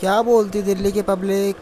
क्या बोलती दिल्ली की पब्लिक